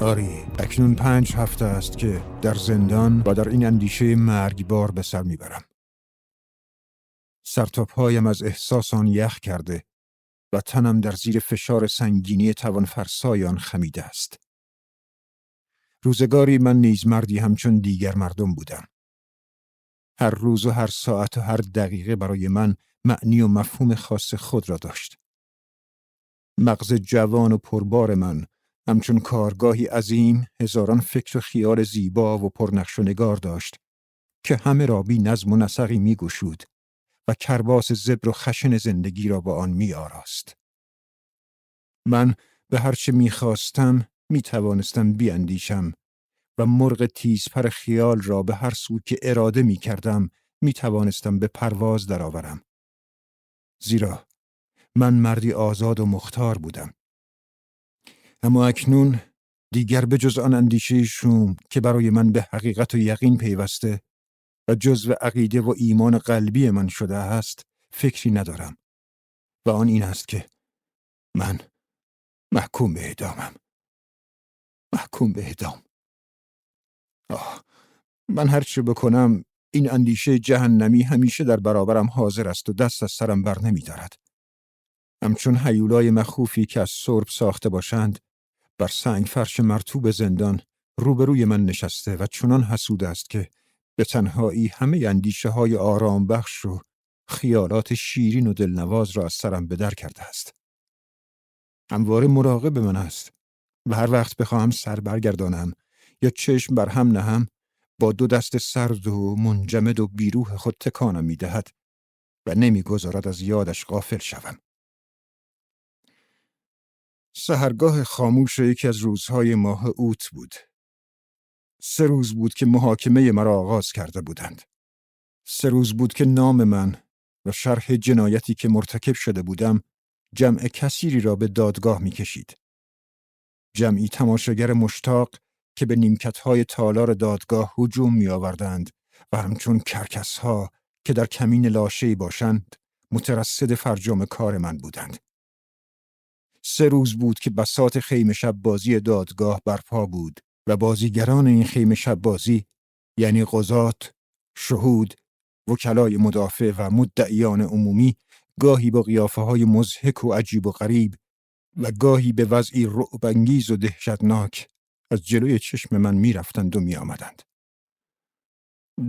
آری اکنون پنج هفته است که در زندان و در این اندیشه مرگبار به سر می‌برم. سرتاپهایم از احساس آن یخ کرده و تنم در زیر فشار سنگینی توانفرسایان خمیده است. روزگاری من نیز مردی همچون دیگر مردم بودم. هر روز و هر ساعت و هر دقیقه برای من معنی و مفهوم خاص خود را داشت. مغز جوان و پربار من همچون کارگاهی عظیم هزاران فکر و خیال زیبا و پرنقش و نگار داشت که همه را بی نظم و نسقی می گشود و کرباس زبر و خشن زندگی را با آن می آراست. من به هرچه می خواستم می توانستم بیاندیشم و مرغ تیزپر خیال را به هر سو که اراده می کردم می توانستم به پرواز درآورم. زیرا من مردی آزاد و مختار بودم. اما اکنون دیگر به جز آن اندیشه شوم که برای من به حقیقت و یقین پیوسته و جزو عقیده و ایمان قلبی من شده است فکری ندارم. و آن این است که من محکوم به اعدامم. محکوم به اعدام. آه من هرچه بکنم این اندیشه جهنمی همیشه در برابرم حاضر است و دست از سرم بر نمی دارد. همچون حیولای مخوفی که از سرب ساخته باشند بر سنگ فرش مرتوب زندان روبروی من نشسته و چنان حسود است که به تنهایی همه اندیشه های آرام بخش و خیالات شیرین و دلنواز را از سرم بدر کرده است. همواره مراقب من است و هر وقت بخواهم سر برگردانم یا چشم بر هم نهم با دو دست سرد و منجمد و بیروح خود تکانم می دهد و نمی‌گذارد از یادش غافل شوم. سهرگاه خاموش یکی از روزهای ماه اوت بود. سه روز بود که محاکمه مرا آغاز کرده بودند. سه روز بود که نام من و شرح جنایتی که مرتکب شده بودم جمع کثیری را به دادگاه می کشید. جمعی تماشاگر مشتاق که به نیمکتهای تالار دادگاه هجوم می آوردند و همچون کرکسها که در کمین لاشهی باشند مترصد فرجام کار من بودند. سه روز بود که بسات خیمه شب بازی دادگاه برپا بود و بازیگران این خیمه شب بازی یعنی قضات، شهود، وکلای مدافع و مدعیان عمومی گاهی با قیافه های مزهک و عجیب و غریب و گاهی به وضعی رعبانگیز و دهشتناک از جلوی چشم من می‌رفتند و میآمدند.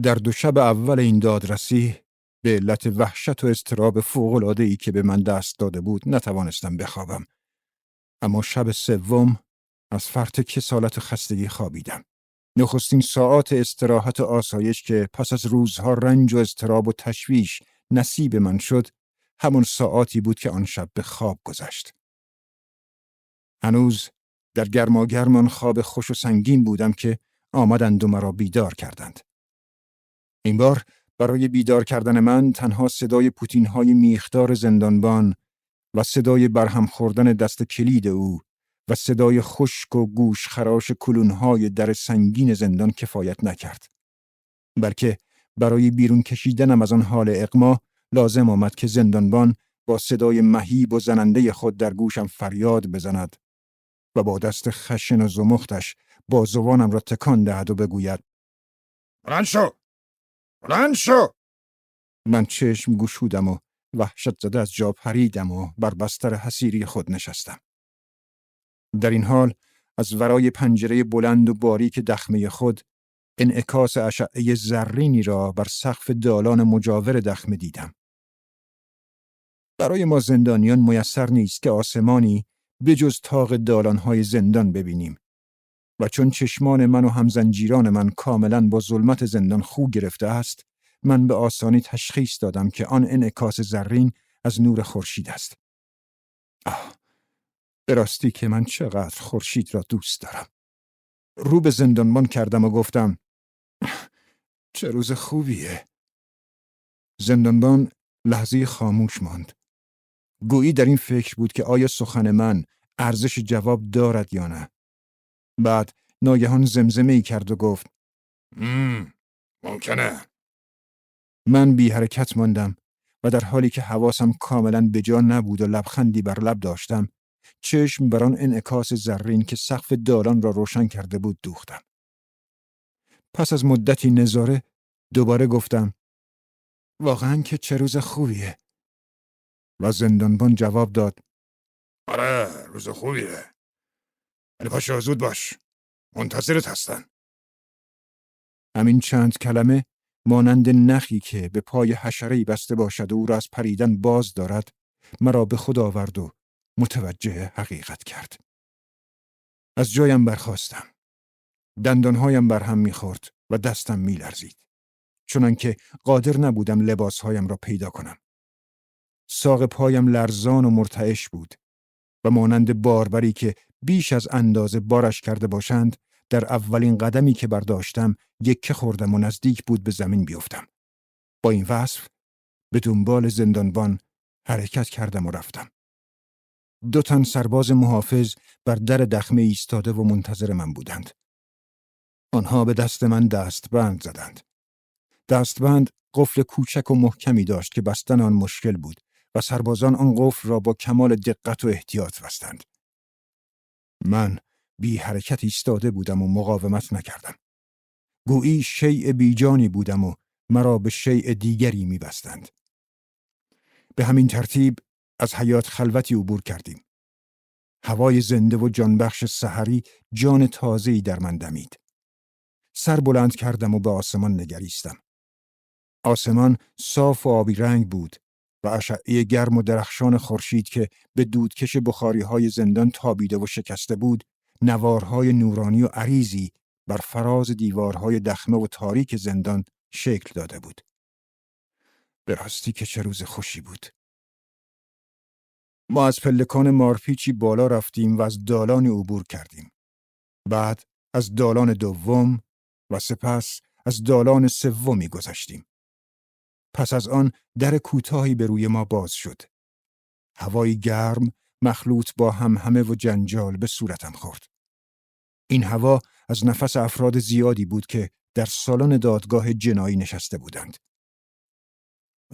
در دو شب اول این دادرسی به علت وحشت و استراب ای که به من دست داده بود نتوانستم بخوابم. اما شب سوم از فرط کسالت خستگی خوابیدم. نخستین ساعات استراحت و آسایش که پس از روزها رنج و استراب و تشویش نصیب من شد همون ساعاتی بود که آن شب به خواب گذشت. هنوز در گرماگرمان خواب خوش و سنگین بودم که آمدند و مرا بیدار کردند. این بار برای بیدار کردن من تنها صدای پوتین های میخدار زندانبان و صدای برهم خوردن دست کلید او و صدای خشک و گوش خراش کلونهای در سنگین زندان کفایت نکرد. بلکه برای بیرون کشیدنم از آن حال اقما لازم آمد که زندانبان با صدای مهیب و زننده خود در گوشم فریاد بزند و با دست خشن و زمختش با زبانم را تکان دهد و بگوید بلند شو! بلند شو! من چشم گشودم و وحشت زده از جا پریدم و بر بستر حسیری خود نشستم. در این حال از ورای پنجره بلند و باریک دخمه خود انعکاس اشعه زرینی را بر سقف دالان مجاور دخمه دیدم. برای ما زندانیان میسر نیست که آسمانی بجز تاق دالانهای زندان ببینیم و چون چشمان من و همزنجیران من کاملا با ظلمت زندان خو گرفته است من به آسانی تشخیص دادم که آن انعکاس زرین از نور خورشید است آه به راستی که من چقدر خورشید را دوست دارم رو به زندانبان کردم و گفتم چه روز خوبیه زندانبان لحظه خاموش ماند گویی در این فکر بود که آیا سخن من ارزش جواب دارد یا نه. بعد ناگهان زمزمه ای کرد و گفت ممکنه. من بی حرکت ماندم و در حالی که حواسم کاملا به جا نبود و لبخندی بر لب داشتم چشم بر آن انعکاس زرین که سقف دالان را روشن کرده بود دوختم. پس از مدتی نظاره دوباره گفتم واقعا که چه روز خوبیه. و زندانبان جواب داد آره روز خوبیه. ولی پاشا زود باش. منتظرت هستن. همین چند کلمه مانند نخی که به پای حشرهی بسته باشد و او را از پریدن باز دارد مرا به خود آورد و متوجه حقیقت کرد. از جایم برخواستم. دندانهایم بر هم می‌خورد و دستم میلرزید. چنانکه قادر نبودم لباسهایم را پیدا کنم. ساق پایم لرزان و مرتعش بود و مانند باربری که بیش از اندازه بارش کرده باشند در اولین قدمی که برداشتم یکه خوردم و نزدیک بود به زمین بیفتم. با این وصف به دنبال زندانبان حرکت کردم و رفتم. دو تن سرباز محافظ بر در دخمه ایستاده و منتظر من بودند. آنها به دست من دستبند زدند. دستبند قفل کوچک و محکمی داشت که بستن آن مشکل بود و سربازان آن قفل را با کمال دقت و احتیاط بستند. من بی حرکت ایستاده بودم و مقاومت نکردم. گویی شیء بیجانی بودم و مرا به شیء دیگری میبستند. به همین ترتیب از حیات خلوتی عبور کردیم. هوای زنده و جانبخش سحری جان تازه‌ای در من دمید. سر بلند کردم و به آسمان نگریستم. آسمان صاف و آبی رنگ بود و اشعه گرم و درخشان خورشید که به دودکش بخاری های زندان تابیده و شکسته بود نوارهای نورانی و عریضی بر فراز دیوارهای دخمه و تاریک زندان شکل داده بود. به راستی که چه روز خوشی بود. ما از پلکان مارپیچی بالا رفتیم و از دالانی عبور کردیم. بعد از دالان دوم و سپس از دالان سومی گذشتیم. پس از آن در کوتاهی به روی ما باز شد. هوای گرم مخلوط با هم همه و جنجال به صورتم خورد. این هوا از نفس افراد زیادی بود که در سالن دادگاه جنایی نشسته بودند.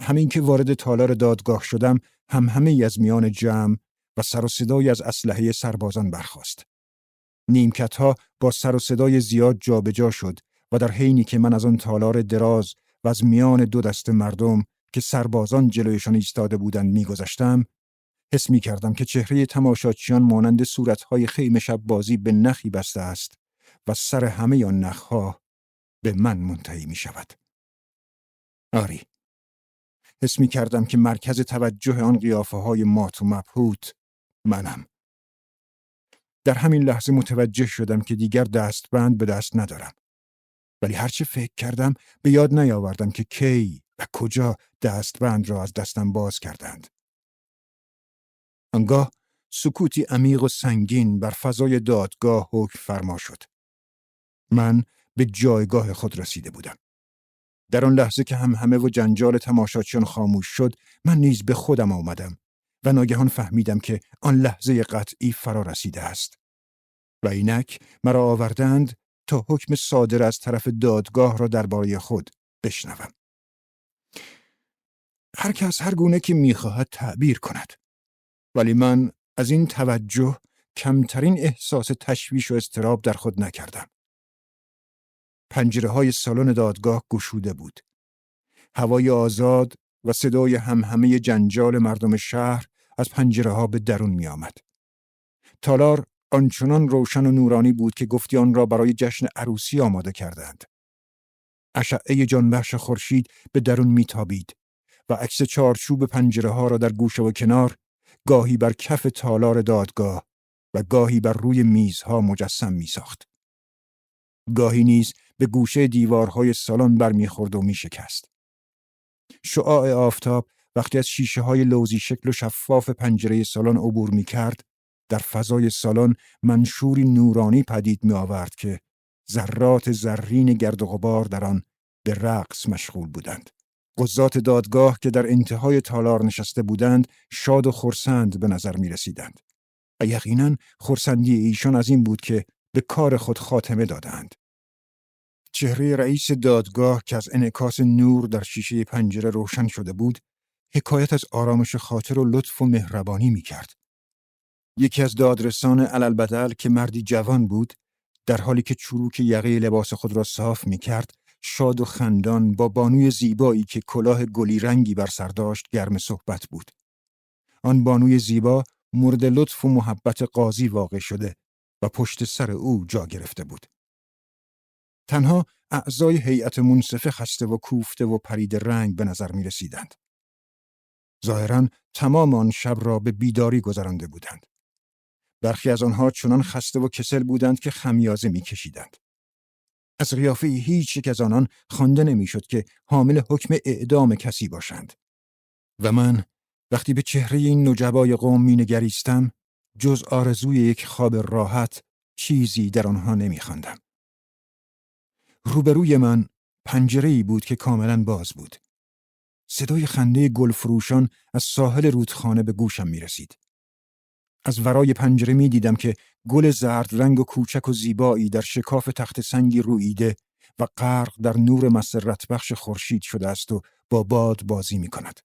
همین که وارد تالار دادگاه شدم هم همه از میان جمع و سر و صدای از اسلحه سربازان برخاست. نیمکت ها با سر و صدای زیاد جابجا جا شد و در حینی که من از آن تالار دراز و از میان دو دست مردم که سربازان جلویشان ایستاده بودند میگذشتم حس می کردم که چهره تماشاچیان مانند صورتهای خیم شب بازی به نخی بسته است و سر همه آن نخها به من منتهی می شود. آری، حس می کردم که مرکز توجه آن قیافه های مات و مبهوت منم. در همین لحظه متوجه شدم که دیگر دستبند به دست ندارم. ولی هرچه فکر کردم به یاد نیاوردم که کی و کجا دستبند را از دستم باز کردند. آنگاه سکوتی عمیق و سنگین بر فضای دادگاه حکم فرما شد. من به جایگاه خود رسیده بودم. در آن لحظه که هم همه و جنجال تماشاچیان خاموش شد من نیز به خودم آمدم و ناگهان فهمیدم که آن لحظه قطعی فرا رسیده است و اینک مرا آوردند تا حکم صادر از طرف دادگاه را درباره خود بشنوم هر کس هر گونه که می‌خواهد تعبیر کند ولی من از این توجه کمترین احساس تشویش و استراب در خود نکردم پنجره های سالن دادگاه گشوده بود. هوای آزاد و صدای همهمه جنجال مردم شهر از پنجره ها به درون می آمد. تالار آنچنان روشن و نورانی بود که گفتی آن را برای جشن عروسی آماده کردند. اشعه جانبخش خورشید به درون میتابید و عکس چارچوب پنجره ها را در گوشه و کنار گاهی بر کف تالار دادگاه و گاهی بر روی میزها مجسم می ساخت. گاهی نیز به گوشه دیوارهای سالن برمیخورد و میشکست. شعاع آفتاب وقتی از شیشه های لوزی شکل و شفاف پنجره سالن عبور می کرد، در فضای سالن منشوری نورانی پدید می آورد که ذرات زرین گرد و غبار در آن به رقص مشغول بودند. قضات دادگاه که در انتهای تالار نشسته بودند شاد و خرسند به نظر می رسیدند. و یقینا خرسندی ایشان از این بود که به کار خود خاتمه دادند. چهره رئیس دادگاه که از انعکاس نور در شیشه پنجره روشن شده بود، حکایت از آرامش خاطر و لطف و مهربانی می کرد. یکی از دادرسان علالبدل که مردی جوان بود در حالی که چروک یقه لباس خود را صاف می کرد شاد و خندان با بانوی زیبایی که کلاه گلی رنگی بر سر داشت گرم صحبت بود. آن بانوی زیبا مورد لطف و محبت قاضی واقع شده و پشت سر او جا گرفته بود. تنها اعضای هیئت منصفه خسته و کوفته و پرید رنگ به نظر می رسیدند. ظاهرا تمام آن شب را به بیداری گذرانده بودند. برخی از آنها چنان خسته و کسل بودند که خمیازه میکشیدند. از قیافه هیچ یک از آنان خوانده نمی‌شد که حامل حکم اعدام کسی باشند. و من وقتی به چهره این نجبای قوم می نگریستم جز آرزوی یک خواب راحت چیزی در آنها نمیخواندم. روبروی من پنجره ای بود که کاملا باز بود. صدای خنده گلفروشان از ساحل رودخانه به گوشم می رسید. از ورای پنجره می دیدم که گل زرد رنگ و کوچک و زیبایی در شکاف تخت سنگی رویده و غرق در نور مسرت بخش خورشید شده است و با باد بازی می کند.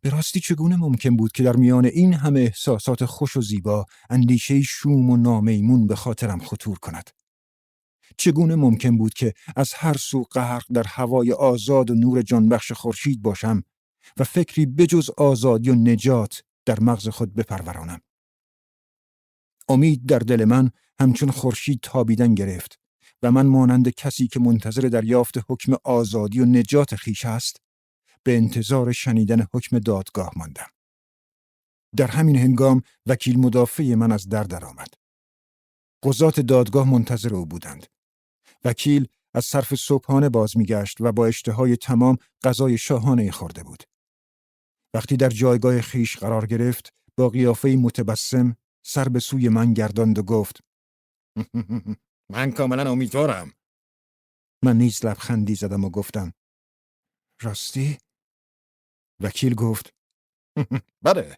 به راستی چگونه ممکن بود که در میان این همه احساسات خوش و زیبا اندیشه شوم و نامیمون به خاطرم خطور کند؟ چگونه ممکن بود که از هر سو غرق در هوای آزاد و نور جانبخش خورشید باشم و فکری بجز آزادی و نجات در مغز خود بپرورانم. امید در دل من همچون خورشید تابیدن گرفت و من مانند کسی که منتظر دریافت حکم آزادی و نجات خیش است به انتظار شنیدن حکم دادگاه ماندم. در همین هنگام وکیل مدافع من از در درآمد. قضات دادگاه منتظر او بودند. وکیل از صرف صبحانه باز میگشت و با اشتهای تمام غذای شاهانه خورده بود. وقتی در جایگاه خیش قرار گرفت با قیافه متبسم سر به سوی من گرداند و گفت من کاملا امیدوارم من نیز لبخندی زدم و گفتم راستی؟ وکیل گفت بله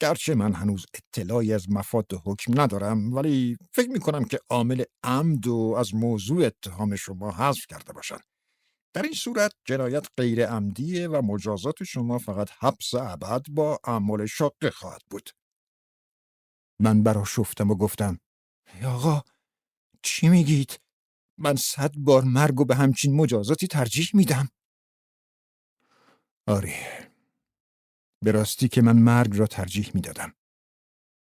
گرچه من هنوز اطلاعی از مفاد حکم ندارم ولی فکر می کنم که عامل عمد و از موضوع اتهام شما حذف کرده باشند در این صورت جنایت غیر عمدیه و مجازات شما فقط حبس ابد با اعمال شاقه خواهد بود. من برا شفتم و گفتم آقا چی میگید؟ من صد بار مرگ و به همچین مجازاتی ترجیح میدم. آره. به راستی که من مرگ را ترجیح می‌دادم.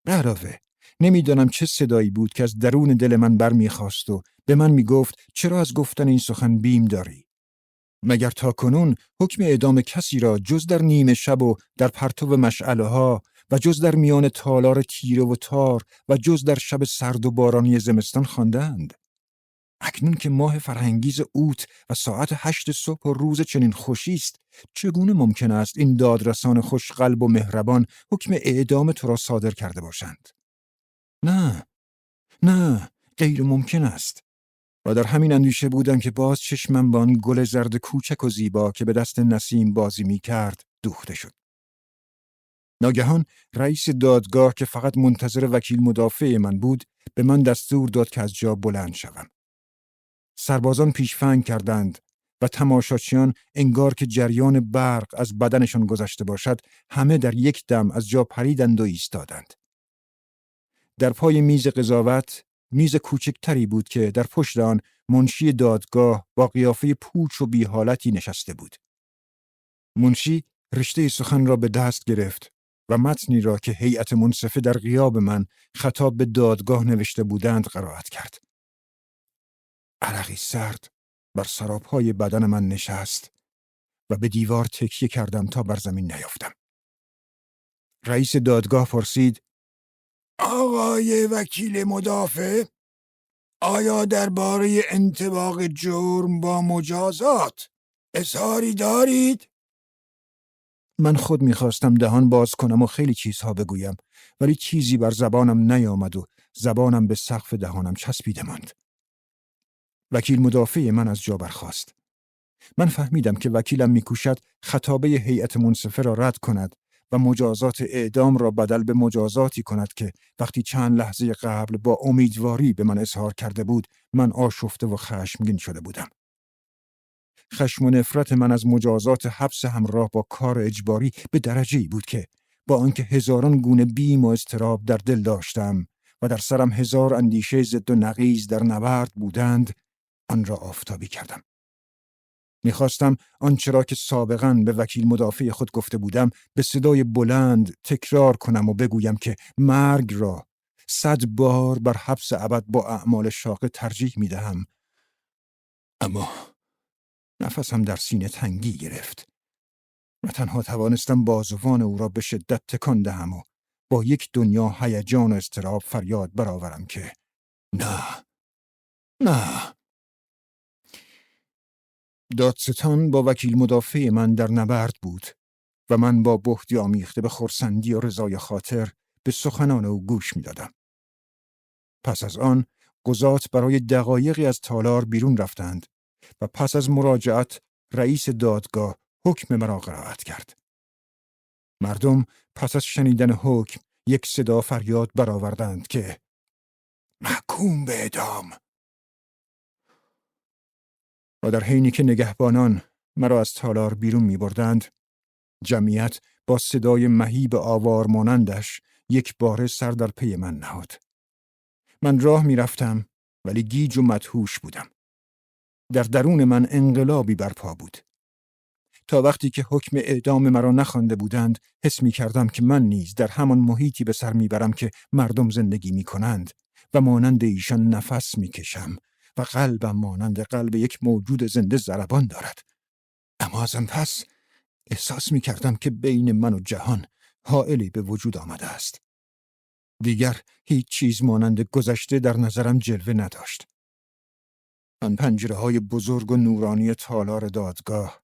به علاوه نمی‌دانم چه صدایی بود که از درون دل من برمیخواست و به من می‌گفت چرا از گفتن این سخن بیم داری؟ مگر تا کنون حکم اعدام کسی را جز در نیمه شب و در پرتو مشعله ها و جز در میان تالار تیره و تار و جز در شب سرد و بارانی زمستان خواندند. اکنون که ماه فرهنگیز اوت و ساعت هشت صبح و روز چنین خوشی است چگونه ممکن است این دادرسان خوشقلب و مهربان حکم اعدام تو را صادر کرده باشند نه نه غیر ممکن است و در همین اندیشه بودم که باز چشمم با آن گل زرد کوچک و زیبا که به دست نسیم بازی می کرد دوخته شد. ناگهان رئیس دادگاه که فقط منتظر وکیل مدافع من بود به من دستور داد که از جا بلند شوم. سربازان پیشفنگ کردند و تماشاچیان انگار که جریان برق از بدنشان گذشته باشد همه در یک دم از جا پریدند و ایستادند. در پای میز قضاوت میز کوچکتری بود که در پشت آن منشی دادگاه با قیافه پوچ و بیحالتی نشسته بود. منشی رشته سخن را به دست گرفت و متنی را که هیئت منصفه در غیاب من خطاب به دادگاه نوشته بودند قرائت کرد. عرقی سرد بر سرابهای بدن من نشست و به دیوار تکیه کردم تا بر زمین نیافتم. رئیس دادگاه پرسید آقای وکیل مدافع آیا درباره انتباق جرم با مجازات اظهاری دارید؟ من خود می‌خواستم دهان باز کنم و خیلی چیزها بگویم ولی چیزی بر زبانم نیامد و زبانم به سقف دهانم چسبیده ماند. وکیل مدافع من از جا برخاست. من فهمیدم که وکیلم میکوشد خطابه هیئت منصفه را رد کند و مجازات اعدام را بدل به مجازاتی کند که وقتی چند لحظه قبل با امیدواری به من اظهار کرده بود من آشفته و خشمگین شده بودم. خشم و نفرت من از مجازات حبس همراه با کار اجباری به درجه بود که با آنکه هزاران گونه بیم و اضطراب در دل داشتم و در سرم هزار اندیشه ضد و نقیز در نبرد بودند آن را آفتابی کردم می‌خواستم آنچه را که سابقا به وکیل مدافع خود گفته بودم به صدای بلند تکرار کنم و بگویم که مرگ را صد بار بر حبس ابد با اعمال شاقه ترجیح می دهم. اما نفسم در سینه تنگی گرفت و تنها توانستم بازوان او را به شدت تکان دهم و با یک دنیا هیجان و استراب فریاد برآورم که نه نه دادستان با وکیل مدافع من در نبرد بود و من با بهدی آمیخته به خورسندی و رضای خاطر به سخنان او گوش می‌دادم. پس از آن قضات برای دقایقی از تالار بیرون رفتند و پس از مراجعت رئیس دادگاه حکم مرا قرائت کرد. مردم پس از شنیدن حکم یک صدا فریاد برآوردند که محکوم به ادام و در حینی که نگهبانان مرا از تالار بیرون می بردند جمعیت با صدای مهیب آوار مانندش یک بار سر در پی من نهاد. من راه می رفتم ولی گیج و مدهوش بودم. در درون من انقلابی برپا بود. تا وقتی که حکم اعدام مرا نخوانده بودند حس می کردم که من نیز در همان محیطی به سر می‌برم که مردم زندگی می کنند و مانند ایشان نفس می کشم و قلبم مانند قلب یک موجود زنده زربان دارد. اما از پس احساس می کردم که بین من و جهان حائلی به وجود آمده است. دیگر هیچ چیز مانند گذشته در نظرم جلوه نداشت. آن پنجره های بزرگ و نورانی تالار دادگاه،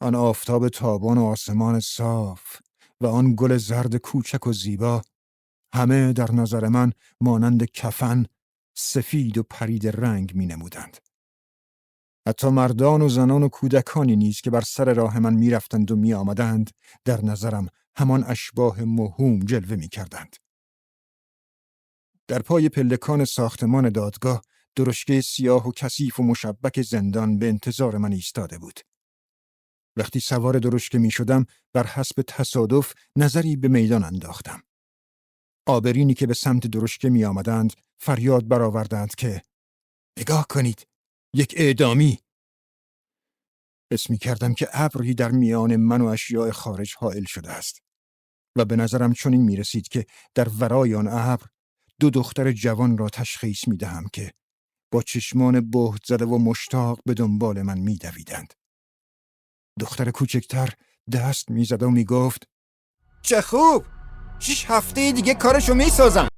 آن آفتاب تابان و آسمان صاف و آن گل زرد کوچک و زیبا همه در نظر من مانند کفن سفید و پرید رنگ می نمودند. حتی مردان و زنان و کودکانی نیز که بر سر راه من می رفتند و می آمدند در نظرم همان اشباه مهم جلوه می کردند. در پای پلکان ساختمان دادگاه درشکه سیاه و کثیف و مشبک زندان به انتظار من ایستاده بود. وقتی سوار درشکه می شدم بر حسب تصادف نظری به میدان انداختم. آبرینی که به سمت درشکه می آمدند فریاد برآوردند که نگاه کنید یک اعدامی اسمی کردم که ابری در میان من و اشیاء خارج حائل شده است و به نظرم چنین می رسید که در ورای آن ابر دو دختر جوان را تشخیص می دهم که با چشمان بهت زده و مشتاق به دنبال من می دویدند. دختر کوچکتر دست می زد و می گفت چه خوب! شش هفته دیگه کارشو می سازم.